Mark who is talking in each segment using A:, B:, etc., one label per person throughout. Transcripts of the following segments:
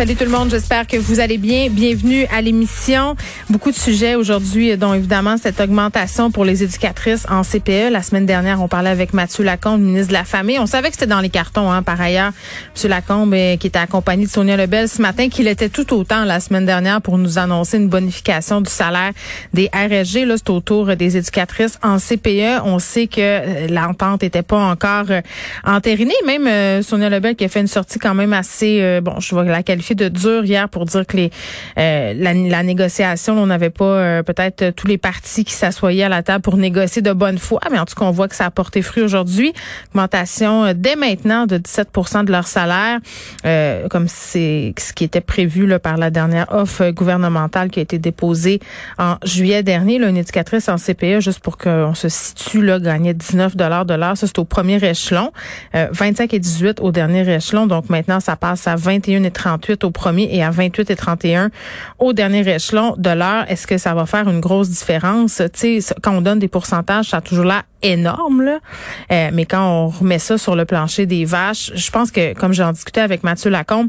A: Salut tout le monde, j'espère que vous allez bien. Bienvenue à l'émission. Beaucoup de sujets aujourd'hui, dont évidemment cette augmentation pour les éducatrices en CPE. La semaine dernière, on parlait avec Mathieu Lacombe, ministre de la Famille. On savait que c'était dans les cartons, hein, par ailleurs. Monsieur Lacombe, euh, qui était accompagné de Sonia Lebel ce matin, qu'il était tout autant la semaine dernière pour nous annoncer une bonification du salaire des RSG. Là, c'est autour des éducatrices en CPE. On sait que euh, l'entente n'était pas encore euh, entérinée. Même Sonia Lebel qui a fait une sortie quand même assez, bon, je vais la qualifier de dur hier pour dire que les euh, la, négociation, on n'avait pas euh, peut-être tous les partis qui s'assoyaient à la table pour négocier de bonne foi, mais en tout cas, on voit que ça a porté fruit aujourd'hui. Augmentation euh, dès maintenant de 17% de leur salaire, comme c'est ce qui était prévu là, par la dernière offre gouvernementale qui a été déposée en juillet dernier. Là, une éducatrice en CPE, juste pour qu'on se situe, là, gagnait 19 de l'heure. Ça, c'est au premier échelon. 25 et 18 au dernier échelon. Donc maintenant, ça passe à 21 et 38 au premier et à 28 et 31 au dernier échelon de l'heure. Est-ce que ça va faire une grosse différence? Tu sais, quand on donne des pourcentages, ça a toujours là énorme, là. Euh, mais quand on remet ça sur le plancher des vaches, je pense que, comme j'en discutais avec Mathieu Lacombe,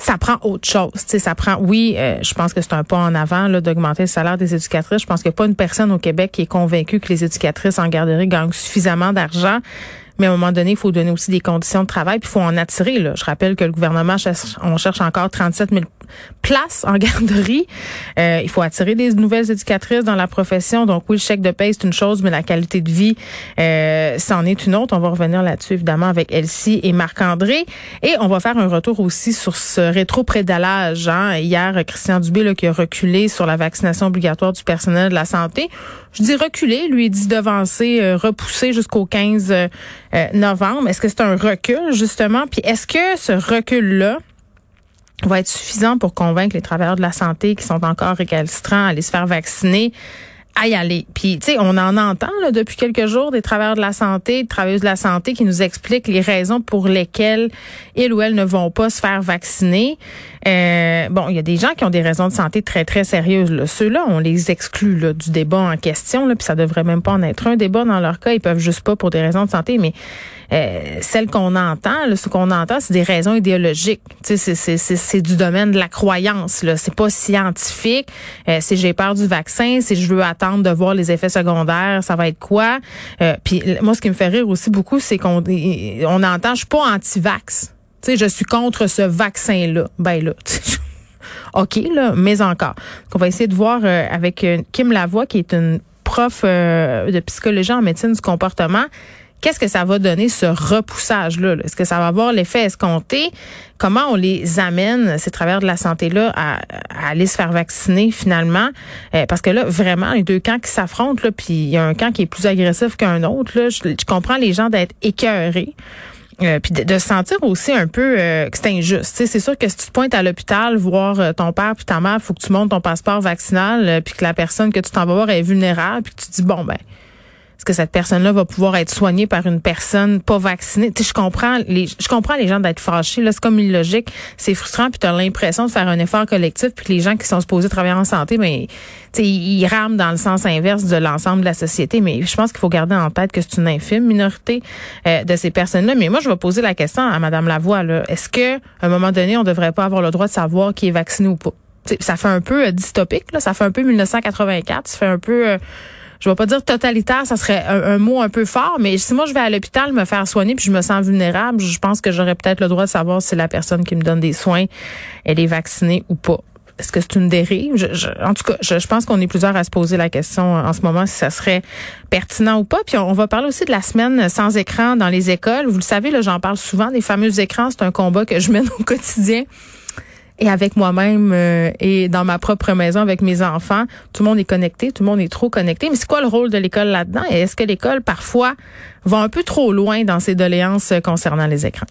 A: ça prend autre chose. Tu sais, ça prend, oui, euh, je pense que c'est un pas en avant d'augmenter le salaire des éducatrices. Je pense qu'il n'y a pas une personne au Québec qui est convaincue que les éducatrices en garderie gagnent suffisamment d'argent. Mais à un moment donné, il faut donner aussi des conditions de travail, puis il faut en attirer. Là. Je rappelle que le gouvernement, cherche, on cherche encore 37 000 places en garderie. Euh, il faut attirer des nouvelles éducatrices dans la profession. Donc oui, le chèque de paie, c'est une chose, mais la qualité de vie, euh, c'en est une autre. On va revenir là-dessus, évidemment, avec Elsie et Marc-André. Et on va faire un retour aussi sur ce rétro-prédalage. Hein. Hier, Christian Dubé, là, qui a reculé sur la vaccination obligatoire du personnel de la santé. Je dis reculer, lui, dit devancer, euh, repousser jusqu'au 15 euh, novembre. Est-ce que c'est un recul, justement? Puis est-ce que ce recul-là va être suffisant pour convaincre les travailleurs de la santé qui sont encore récalcitrants à aller se faire vacciner? À y aller. Puis, tu sais, on en entend là, depuis quelques jours des travailleurs de la santé, des travailleuses de la santé qui nous expliquent les raisons pour lesquelles ils ou elles ne vont pas se faire vacciner. Euh, bon, il y a des gens qui ont des raisons de santé très, très sérieuses. Ceux-là, on les exclut là, du débat en question, là, puis ça devrait même pas en être un débat dans leur cas. Ils peuvent juste pas pour des raisons de santé, mais euh, celles qu'on entend, là, ce qu'on entend, c'est des raisons idéologiques. C'est du domaine de la croyance. C'est pas scientifique. Euh, j'ai peur du vaccin, si je veux attendre de voir les effets secondaires, ça va être quoi? Euh, Puis moi, ce qui me fait rire aussi beaucoup, c'est qu'on on entend, je suis pas anti-vax. Tu sais, je suis contre ce vaccin-là. Ben là, OK, là, mais encore. Donc, on va essayer de voir euh, avec euh, Kim Lavoie, qui est une prof euh, de psychologie en médecine du comportement. Qu'est-ce que ça va donner, ce repoussage-là? Est-ce que ça va avoir l'effet escompté? Comment on les amène, ces travailleurs de la santé-là, à, aller se faire vacciner finalement? parce que là, vraiment, les deux camps qui s'affrontent, puis il y a un camp qui est plus agressif qu'un autre. Là, je, je comprends les gens d'être écœurés. Euh, puis de, se sentir aussi un peu euh, que c'est injuste. C'est sûr que si tu te pointes à l'hôpital voir euh, ton père puis ta mère, faut que tu montes ton passeport vaccinal, puis que la personne que tu t'en vas voir est vulnérable, puis que tu te dis bon ben est-ce que cette personne-là va pouvoir être soignée par une personne pas vaccinée? Tu sais, je comprends les, je comprends les gens d'être fâchés. Là, c'est comme illogique. C'est frustrant, puis tu as l'impression de faire un effort collectif, puis les gens qui sont supposés travailler en santé, mais tu sais, ils rament dans le sens inverse de l'ensemble de la société. Mais je pense qu'il faut garder en tête que c'est une infime minorité euh, de ces personnes-là. Mais moi, je vais poser la question à Madame Lavoie. Est-ce que à un moment donné, on devrait pas avoir le droit de savoir qui est vacciné ou pas? ça fait un peu euh, dystopique, là. ça fait un peu 1984, ça fait un peu... Euh, je vais pas dire totalitaire, ça serait un, mot un peu fort, mais si moi je vais à l'hôpital me faire soigner puis je me sens vulnérable, je pense que j'aurais peut-être le droit de savoir si la personne qui me donne des soins, elle est vaccinée ou pas. Est-ce que c'est une dérive? en tout cas, je, pense qu'on est plusieurs à se poser la question en ce moment si ça serait pertinent ou pas. Puis on, va parler aussi de la semaine sans écran dans les écoles. Vous le savez, là, j'en parle souvent. des fameux écrans, c'est un combat que je mène au quotidien et avec moi-même euh, et dans ma propre maison avec mes enfants. Tout le monde est connecté, tout le monde est trop connecté. Mais c'est quoi le rôle de l'école là-dedans? Et est-ce que l'école, parfois, va un peu trop loin dans ses doléances concernant les écrans?